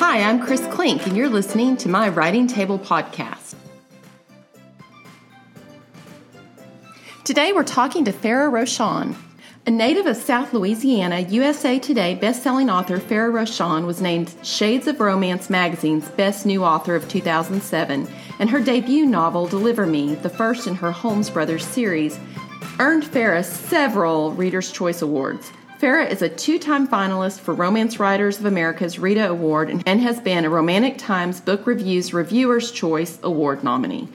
Hi, I'm Chris Klink, and you're listening to my Writing Table podcast. Today we're talking to Farrah Rochon. A native of South Louisiana, USA Today bestselling author Farrah Rochon was named Shades of Romance magazine's Best New Author of 2007, and her debut novel, Deliver Me, the first in her Holmes Brothers series, earned Farrah several Reader's Choice Awards. Farrah is a two time finalist for Romance Writers of America's Rita Award and has been a Romantic Times Book Review's Reviewer's Choice Award nominee.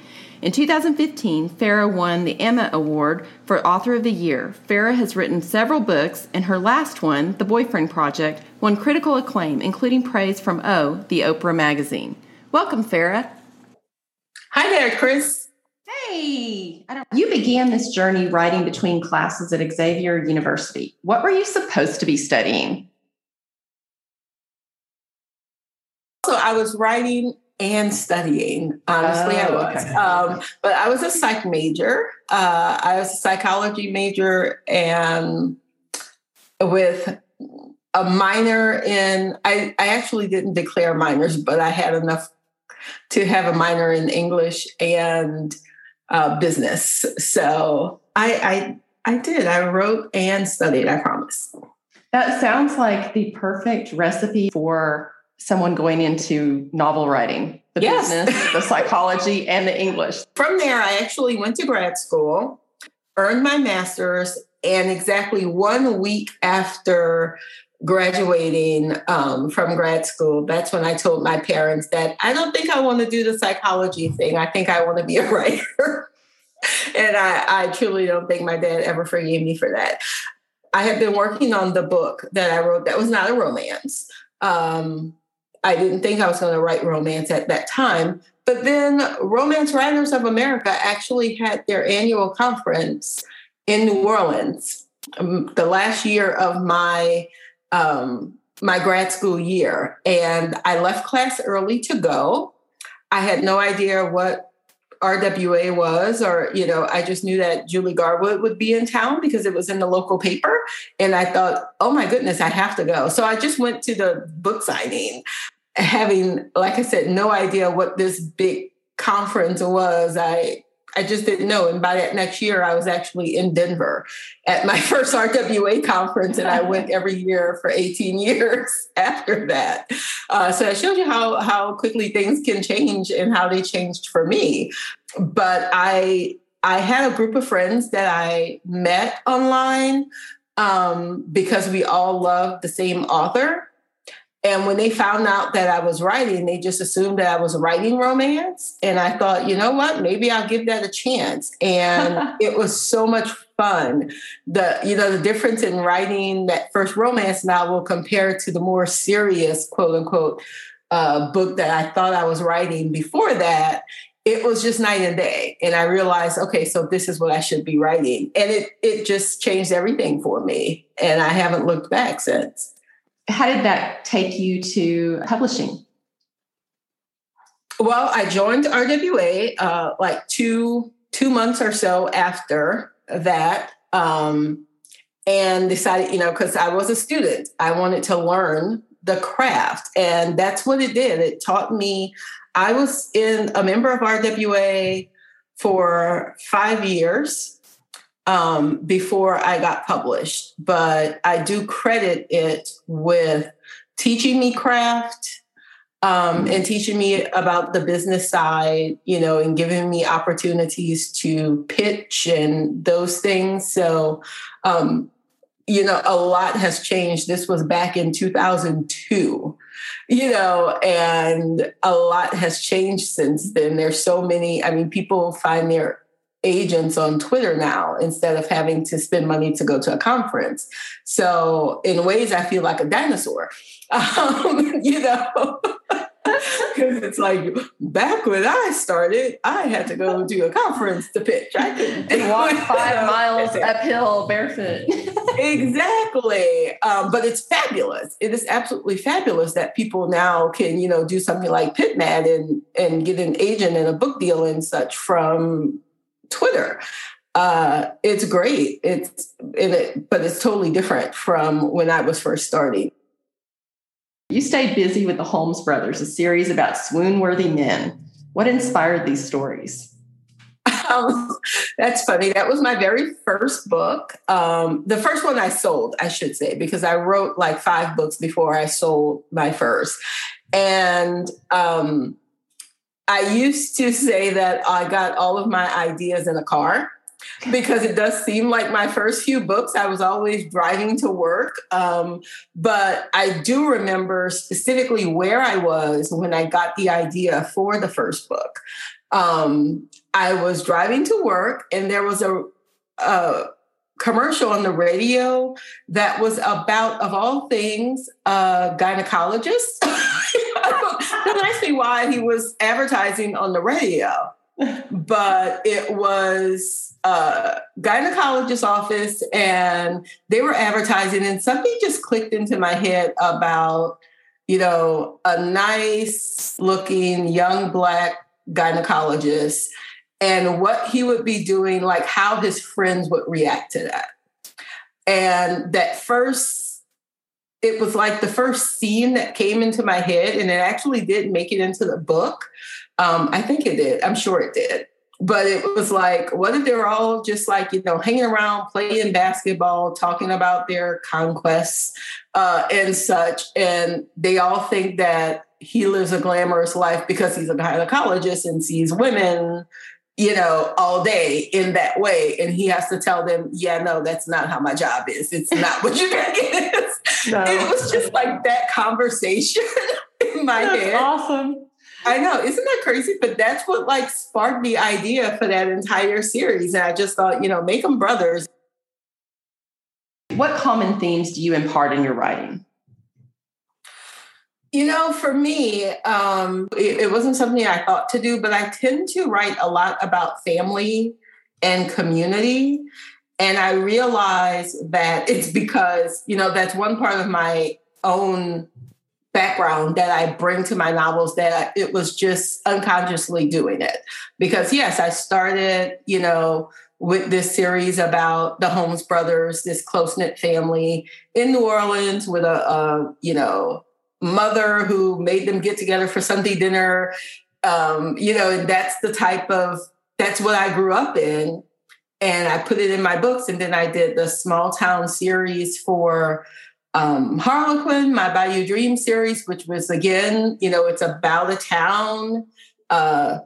In 2015, Farrah won the Emma Award for Author of the Year. Farrah has written several books, and her last one, The Boyfriend Project, won critical acclaim, including praise from O, the Oprah magazine. Welcome, Farrah. Hi there, Chris. Hey, you began this journey writing between classes at Xavier University. What were you supposed to be studying? So I was writing and studying. Honestly, oh, I was. Okay. Um, but I was a psych major. Uh, I was a psychology major and with a minor in, I, I actually didn't declare minors, but I had enough to have a minor in English and uh, business. So I, I I did. I wrote and studied. I promise. That sounds like the perfect recipe for someone going into novel writing the yes. business, the psychology, and the English. From there, I actually went to grad school, earned my master's, and exactly one week after graduating um, from grad school, that's when I told my parents that I don't think I want to do the psychology thing. I think I want to be a writer. and I, I truly don't think my dad ever forgave me for that. I had been working on the book that I wrote that was not a romance. Um, I didn't think I was going to write romance at that time. But then Romance Writers of America actually had their annual conference in New Orleans um, the last year of my um, my grad school year, and I left class early to go. I had no idea what RWA was, or you know, I just knew that Julie Garwood would be in town because it was in the local paper, and I thought, oh my goodness, I have to go. So I just went to the book signing, having, like I said, no idea what this big conference was. I I just didn't know. And by that next year, I was actually in Denver at my first RWA conference, and I went every year for 18 years after that. Uh, so it shows you how how quickly things can change and how they changed for me. But I I had a group of friends that I met online um, because we all loved the same author. And when they found out that I was writing, they just assumed that I was writing romance. And I thought, you know what? Maybe I'll give that a chance. And it was so much fun. The you know the difference in writing that first romance novel compared to the more serious quote unquote uh, book that I thought I was writing before that. It was just night and day, and I realized, okay, so this is what I should be writing, and it it just changed everything for me, and I haven't looked back since. How did that take you to publishing? Well, I joined RWA uh, like two two months or so after that, um, and decided, you know, because I was a student, I wanted to learn the craft, and that's what it did. It taught me. I was in a member of RWA for five years um, before I got published, but I do credit it with teaching me craft um, and teaching me about the business side, you know, and giving me opportunities to pitch and those things. So, um, you know, a lot has changed. This was back in 2002, you know, and a lot has changed since then. There's so many, I mean, people find their agents on Twitter now instead of having to spend money to go to a conference. So, in ways, I feel like a dinosaur, um, you know. Because it's like back when I started, I had to go to a conference to pitch. I couldn't walk five miles uphill barefoot. exactly, um, but it's fabulous. It is absolutely fabulous that people now can, you know, do something like PitMad and and get an agent and a book deal and such from Twitter. Uh, it's great. It's it, but it's totally different from when I was first starting. You stayed busy with the Holmes brothers, a series about swoon worthy men. What inspired these stories? Um, that's funny. That was my very first book. Um, the first one I sold, I should say, because I wrote like five books before I sold my first. And um, I used to say that I got all of my ideas in a car because it does seem like my first few books i was always driving to work. Um, but i do remember specifically where i was when i got the idea for the first book. Um, i was driving to work and there was a, a commercial on the radio that was about of all things a gynecologist ask me why he was advertising on the radio but it was a gynecologist's office and they were advertising and something just clicked into my head about you know a nice looking young black gynecologist and what he would be doing like how his friends would react to that. And that first it was like the first scene that came into my head and it actually did make it into the book um, i think it did i'm sure it did but it was like, what if they're all just like, you know, hanging around, playing basketball, talking about their conquests uh, and such. And they all think that he lives a glamorous life because he's a gynecologist and sees women, you know, all day in that way. And he has to tell them, yeah, no, that's not how my job is. It's not what you think it is. No. It was just like that conversation in my that's head. Awesome. I know, isn't that crazy? But that's what like sparked the idea for that entire series. And I just thought, you know, make them brothers. What common themes do you impart in your writing? You know, for me, um, it, it wasn't something I thought to do, but I tend to write a lot about family and community. And I realize that it's because, you know, that's one part of my own background that I bring to my novels that it was just unconsciously doing it. Because, yes, I started, you know, with this series about the Holmes brothers, this close knit family in New Orleans with a, a, you know, mother who made them get together for Sunday dinner. Um, you know, and that's the type of, that's what I grew up in. And I put it in my books. And then I did the small town series for um, Harlequin, my Bayou Dream series, which was again, you know, it's about a town uh,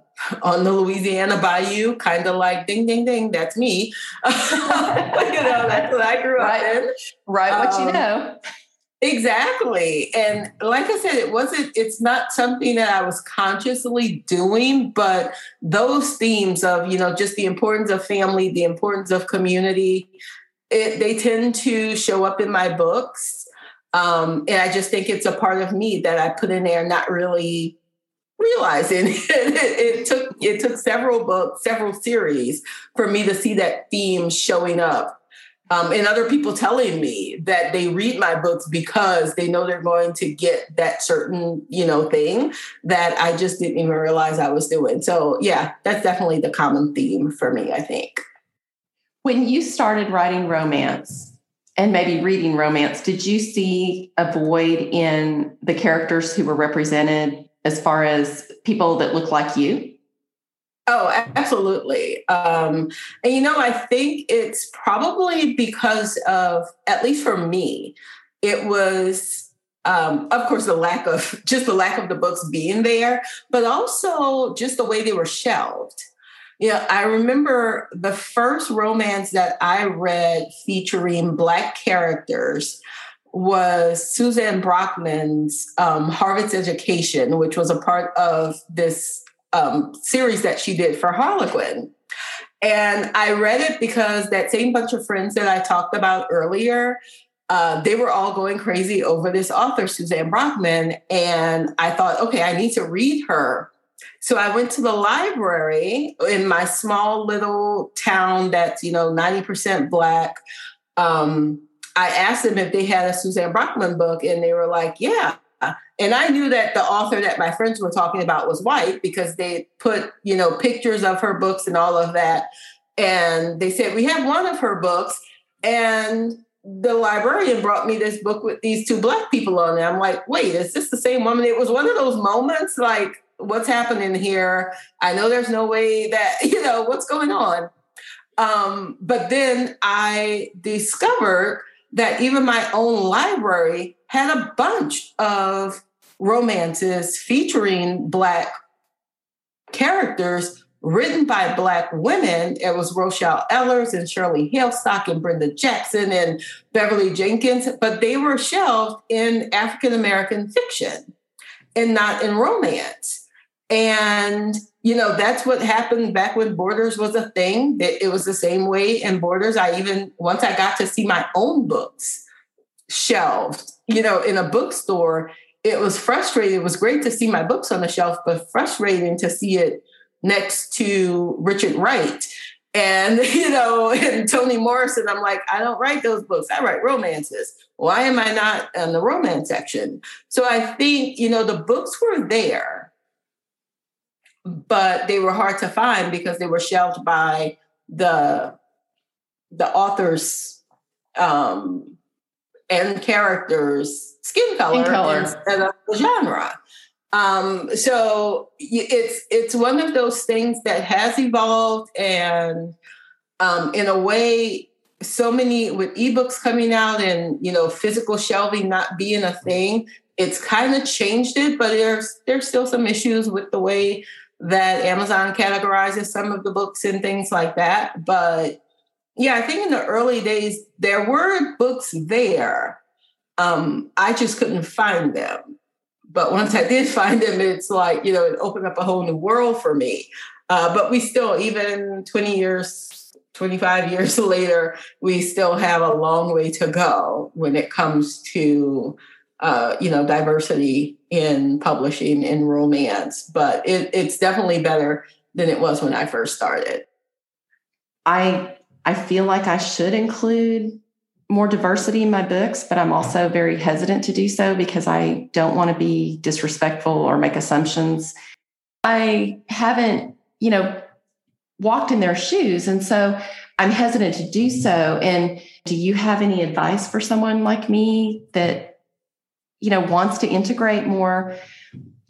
on the Louisiana Bayou, kind of like ding, ding, ding, that's me. you know, that's what I grew right. up in. Right, what um, you know. Exactly. And like I said, it wasn't, it's not something that I was consciously doing, but those themes of, you know, just the importance of family, the importance of community, it, they tend to show up in my books. Um, and I just think it's a part of me that I put in there, not really realizing it, it, took it took several books, several series for me to see that theme showing up. Um, and other people telling me that they read my books because they know they're going to get that certain, you know, thing that I just didn't even realize I was doing. So yeah, that's definitely the common theme for me, I think. When you started writing romance and maybe reading romance, did you see a void in the characters who were represented as far as people that look like you? Oh, absolutely. Um, and you know, I think it's probably because of, at least for me, it was, um, of course, the lack of just the lack of the books being there, but also just the way they were shelved. Yeah, I remember the first romance that I read featuring Black characters was Suzanne Brockmann's um, Harvard's Education, which was a part of this um, series that she did for Harlequin. And I read it because that same bunch of friends that I talked about earlier, uh, they were all going crazy over this author, Suzanne Brockmann. And I thought, okay, I need to read her so I went to the library in my small little town that's, you know, 90% Black. Um, I asked them if they had a Suzanne Brockmann book, and they were like, yeah. And I knew that the author that my friends were talking about was white because they put, you know, pictures of her books and all of that. And they said, we have one of her books. And the librarian brought me this book with these two black people on it. I'm like, wait, is this the same woman? It was one of those moments like, what's happening here? I know there's no way that, you know, what's going on? Um, but then I discovered that even my own library had a bunch of romances featuring Black characters written by Black women. It was Rochelle Alers and Shirley Hailstock and Brenda Jackson and Beverly Jenkins, but they were shelved in African American fiction and not in romance. And, you know, that's what happened back when Borders was a thing. It was the same way in Borders. I even, once I got to see my own books shelved, you know, in a bookstore, it was frustrating. It was great to see my books on the shelf, but frustrating to see it next to Richard Wright and you know and Toni Morrison. I'm like, I don't write those books. I write romances. Why am I not in the romance section? So I think you know the books were there, but they were hard to find because they were shelved by the the authors um, and characters skin color, color. instead of the genre. Um, so it's it's one of those things that has evolved, and um, in a way, so many with ebooks coming out and you know physical shelving not being a thing, it's kind of changed it. But there's there's still some issues with the way that Amazon categorizes some of the books and things like that. But yeah, I think in the early days there were books there. Um, I just couldn't find them but once I did find them, it's like, you know, it opened up a whole new world for me. Uh, but we still, even 20 years, 25 years later, we still have a long way to go when it comes to, uh, you know, diversity in publishing in romance. But it, it's definitely better than it was when I first started. I I feel like I should include more diversity in my books, but I'm also very hesitant to do so because I don't want to be disrespectful or make assumptions. I haven't, you know, walked in their shoes. And so I'm hesitant to do so. And do you have any advice for someone like me that, you know, wants to integrate more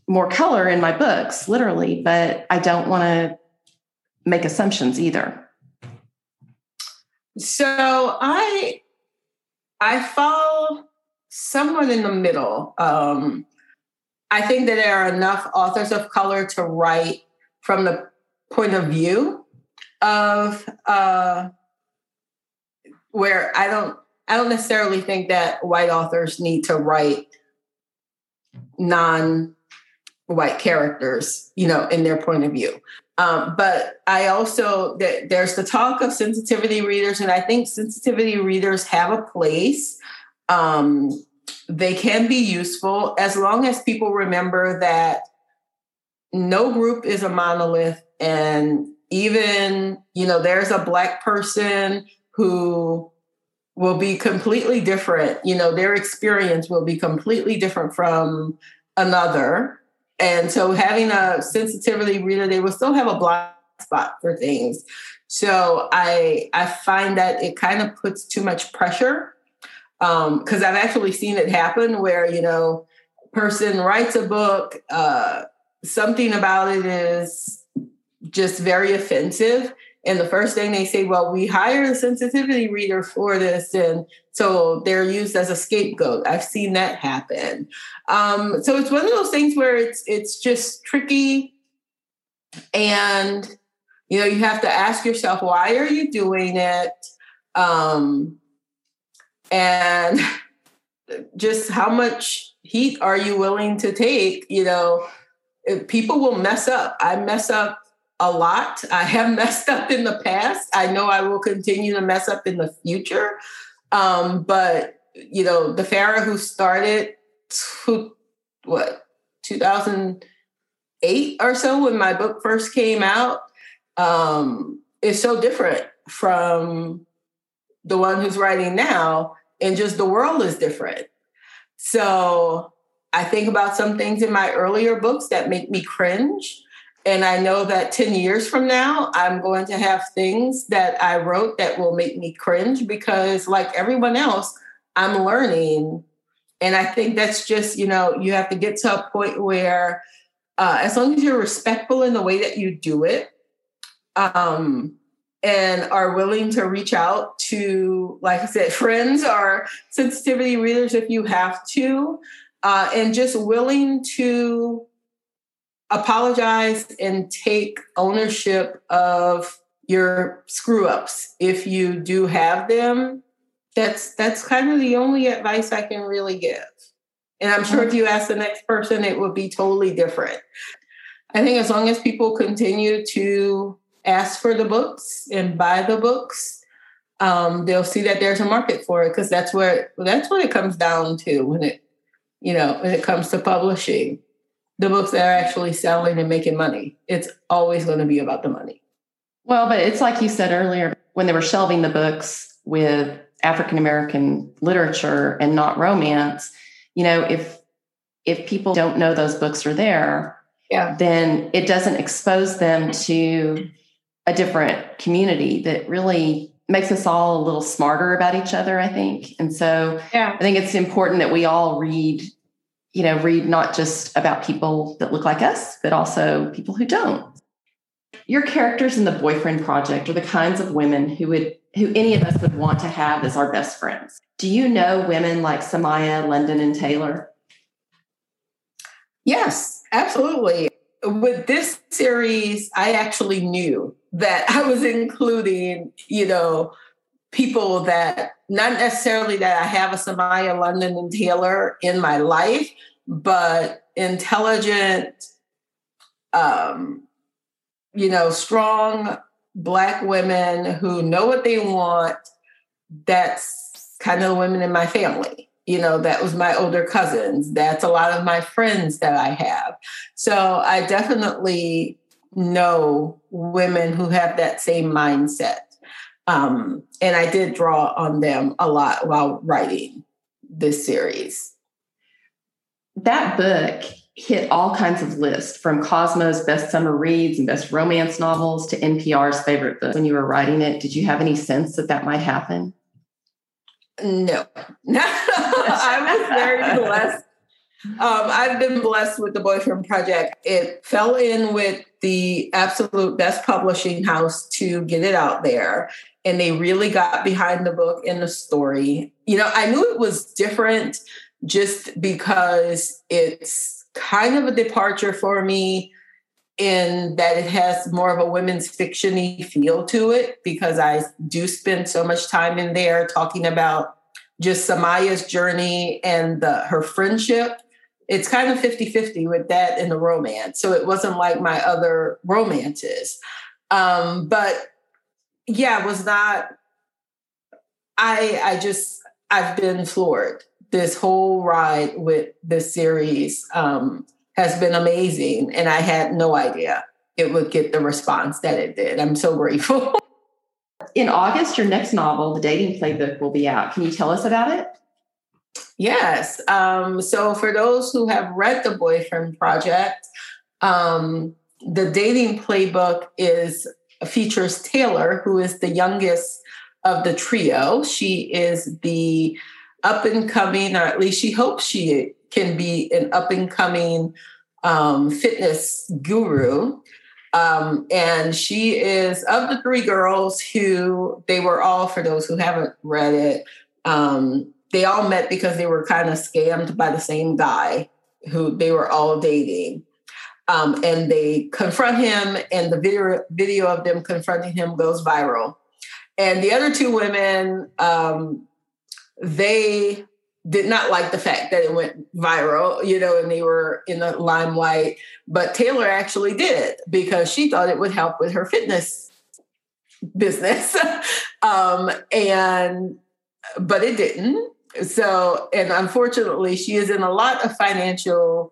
more color in my books, literally, but I don't want to make assumptions either. So I I fall somewhat in the middle. Um, I think that there are enough authors of color to write from the point of view of uh, where I don't I don't necessarily think that white authors need to write non white characters, you know, in their point of view. Um, but I also there's the talk of sensitivity readers, and I think sensitivity readers have a place. Um, they can be useful as long as people remember that no group is a monolith, and even you know there's a black person who will be completely different. You know, their experience will be completely different from another and so having a sensitivity reader, they will still have a blind spot for things. So I I find that it kind of puts too much pressure because um, I've actually seen it happen where you know person writes a book, uh, something about it is just very offensive, and the first thing they say, well, we hired a sensitivity reader for this. And so they're used as a scapegoat. I've seen that happen. Um, so it's one of those things where it's it's just tricky. And you know, you have to ask yourself, why are you doing it? Um, and just how much heat are you willing to take? You know, people will mess up. I mess up a lot. I have messed up in the past. I know I will continue to mess up in the future. Um, but you know, the Farrah who started who what 2008 or so when my book first came out um, is so different from the one who's writing now, and just the world is different. So I think about some things in my earlier books that make me cringe And I know that 10 years from now, I'm going to have things that I wrote that will make me cringe because, like everyone else, I'm learning. And I think that's just, you know, you have to get to a point where, uh, as long as you're respectful in the way that you do it, um, and are willing to reach out to, like I said, friends or sensitivity readers if you have to, uh, and just willing to apologize and take ownership of your screw ups if you do have them. That's that's kind of the only advice i can really give. And i'm sure if you ask the next person it would be totally different. I think as long as people continue to ask for the books and buy the books um, they'll see that there's a market for it because that's where that's what it comes down to when it you know when it comes to publishing the books that are actually selling and making money. It's always going to be about the money. Well, but it's like you said earlier when they were shelving the books with African American literature and not romance, you know, if if people don't know those books are there, yeah. then it doesn't expose them to a different community that really makes us all a little smarter about each other, I think. And so yeah. I think it's important that we all read you know, read not just about people that look like us, but also people who don't. Your characters in the boyfriend project are the kinds of women who would who any of us would want to have as our best friends. Do you know women like Samiah, London, and Taylor? Yes, absolutely. With this series, I actually knew that I was including, you know, people that not necessarily that I have a Samiah London and Taylor in my life, but intelligent, um, you know, strong black women who know what they want. That's kind of the women in my family. You know, that was my older cousins. That's a lot of my friends that I have. So I definitely know women who have that same mindset. Um, and I did draw on them a lot while writing this series. That book hit all kinds of lists from Cosmo's best summer reads and best romance novels to NPR's favorite book. When you were writing it, did you have any sense that that might happen? No, I was very blessed. Um, I've been blessed with the Boyfriend Project. It fell in with the absolute best publishing house to get it out there and they really got behind the book and the story. You know, I knew it was different just because it's kind of a departure for me in that it has more of a women's fictiony feel to it because I do spend so much time in there talking about just Samiah's journey and the, her friendship. It's kind of 50-50 with that and the romance. So it wasn't like my other romances. Um, but yeah, was not I I just I've been floored. This whole ride with this series um, has been amazing, and I had no idea it would get the response that it did. I'm so grateful. In August, your next novel, The Dating Playbook, will be out. Can you tell us about it? Yes. Um, so, for those who have read The Boyfriend Project, um, the dating playbook is features Taylor, who is the youngest of the trio. She is the up and coming, or at least she hopes she can be an up and coming um, fitness guru. Um, and she is of the three girls who they were all, for those who haven't read it, um, they all met because they were kind of scammed by the same guy who they were all dating. Um, and they confront him, and the video video of them confronting him goes viral. And the other two women, um, they did not like the fact that it went viral, you know, and they were in the limelight. But Taylor actually did because she thought it would help with her fitness business. um, and but it didn't. So, and unfortunately, she is in a lot of financial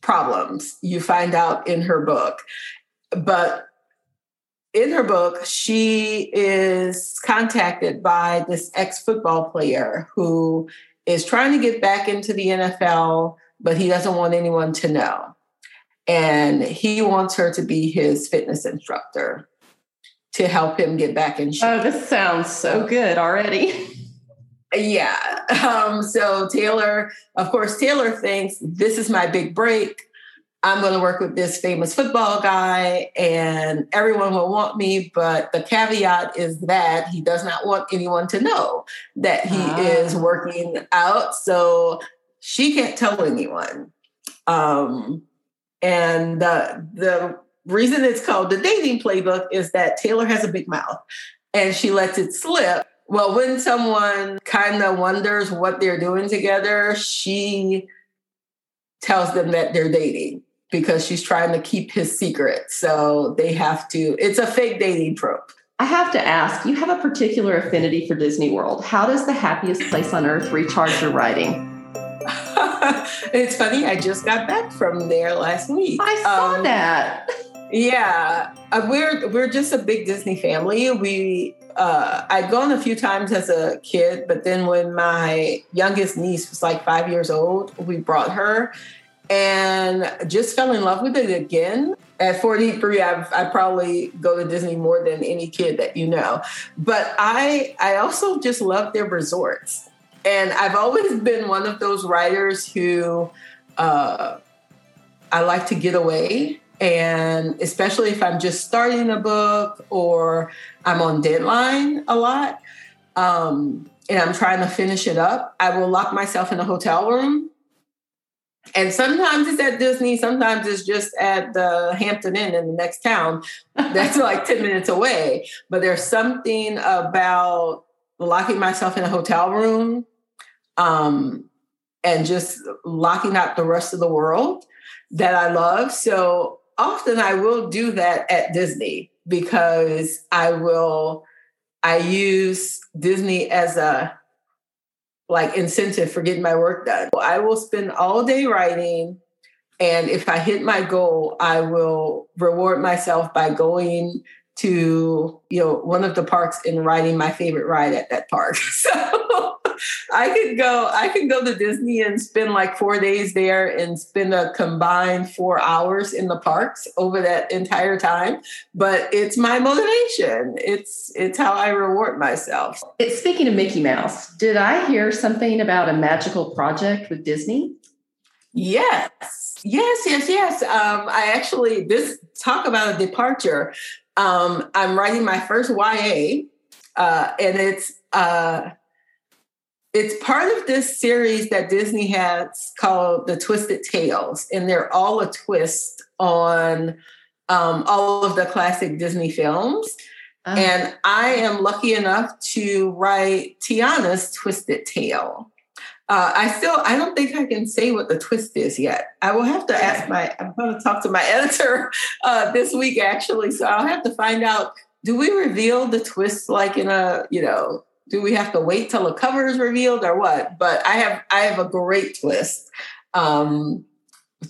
problems you find out in her book. But in her book, she is contacted by this ex football player who is trying to get back into the NFL, but he doesn't want anyone to know. and he wants her to be his fitness instructor to help him get back in shape. Oh, this sounds so good already. Yeah. Um, so Taylor, of course, Taylor thinks this is my big break. I'm going to work with this famous football guy and everyone will want me. But the caveat is that he does not want anyone to know that he ah. is working out. So she can't tell anyone. Um, and the, the reason it's called the dating playbook is that Taylor has a big mouth and she lets it slip well, when someone kind of wonders what they're doing together, she tells them that they're dating because she's trying to keep his secret. So they have to, it's a fake dating trope. I have to ask, you have a particular affinity for Disney World. How does the happiest place on earth recharge your writing? it's funny, I just got back from there last week. I saw um, that. Yeah, uh, we're we're just a big Disney family. We uh, I'd gone a few times as a kid, but then when my youngest niece was like five years old, we brought her and just fell in love with it again. At 43, I've, I probably go to Disney more than any kid that you know. But I, I also just love their resorts. And I've always been one of those writers who uh, I like to get away and especially if I'm just starting a book or I'm on deadline a lot um, and I'm trying to finish it up, I will lock myself in a hotel room. And sometimes it's at Disney, sometimes it's just at the Hampton Inn in the next town. That's like 10 minutes away. But there's something about locking myself in a hotel room um, and just locking out the rest of the world that I love. So often I will do that at Disney because I will I use Disney as a like incentive for getting my work done. I will spend all day writing and if I hit my goal, I will reward myself by going to, you know, one of the parks and riding my favorite ride at that park. So I could go, I could go to Disney and spend like four days there and spend a combined four hours in the parks over that entire time. But it's my motivation. It's it's how I reward myself. It's speaking of Mickey Mouse, did I hear something about a magical project with Disney? Yes. Yes, yes, yes. Um, I actually this talk about a departure. Um, I'm writing my first YA, uh, and it's uh, it's part of this series that Disney has called the Twisted Tales, and they're all a twist on um, all of the classic Disney films. Oh. And I am lucky enough to write Tiana's Twisted Tale. Uh, I still, I don't think I can say what the twist is yet. I will have to ask my, I'm going to talk to my editor uh, this week actually. So I'll have to find out do we reveal the twist like in a, you know, do we have to wait till the cover is revealed or what? But I have I have a great twist um,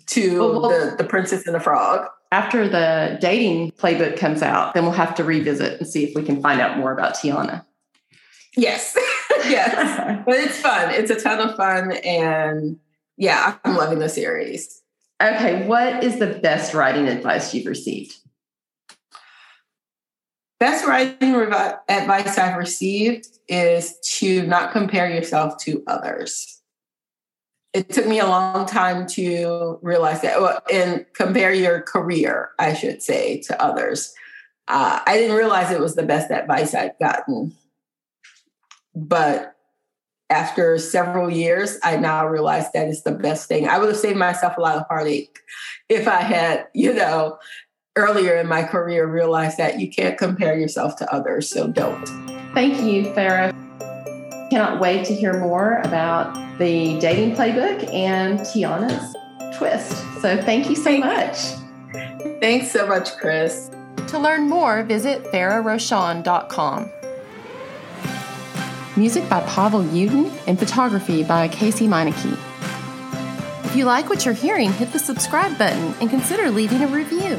to well, well, the, the Princess and the Frog. After the dating playbook comes out, then we'll have to revisit and see if we can find out more about Tiana. Yes, yes, but it's fun. It's a ton of fun, and yeah, I'm loving the series. Okay, what is the best writing advice you've received? Best writing advice I've received is to not compare yourself to others. It took me a long time to realize that, well, and compare your career, I should say, to others. Uh, I didn't realize it was the best advice I'd gotten. But after several years, I now realize that is the best thing. I would have saved myself a lot of heartache if I had, you know, earlier in my career realized that you can't compare yourself to others, so don't. Thank you, Farrah. Cannot wait to hear more about the dating playbook and Tiana's twist. So thank you so much. Thanks so much, Chris. To learn more, visit farrahrochon.com. Music by Pavel Uden and photography by Casey Meineke. If you like what you're hearing, hit the subscribe button and consider leaving a review.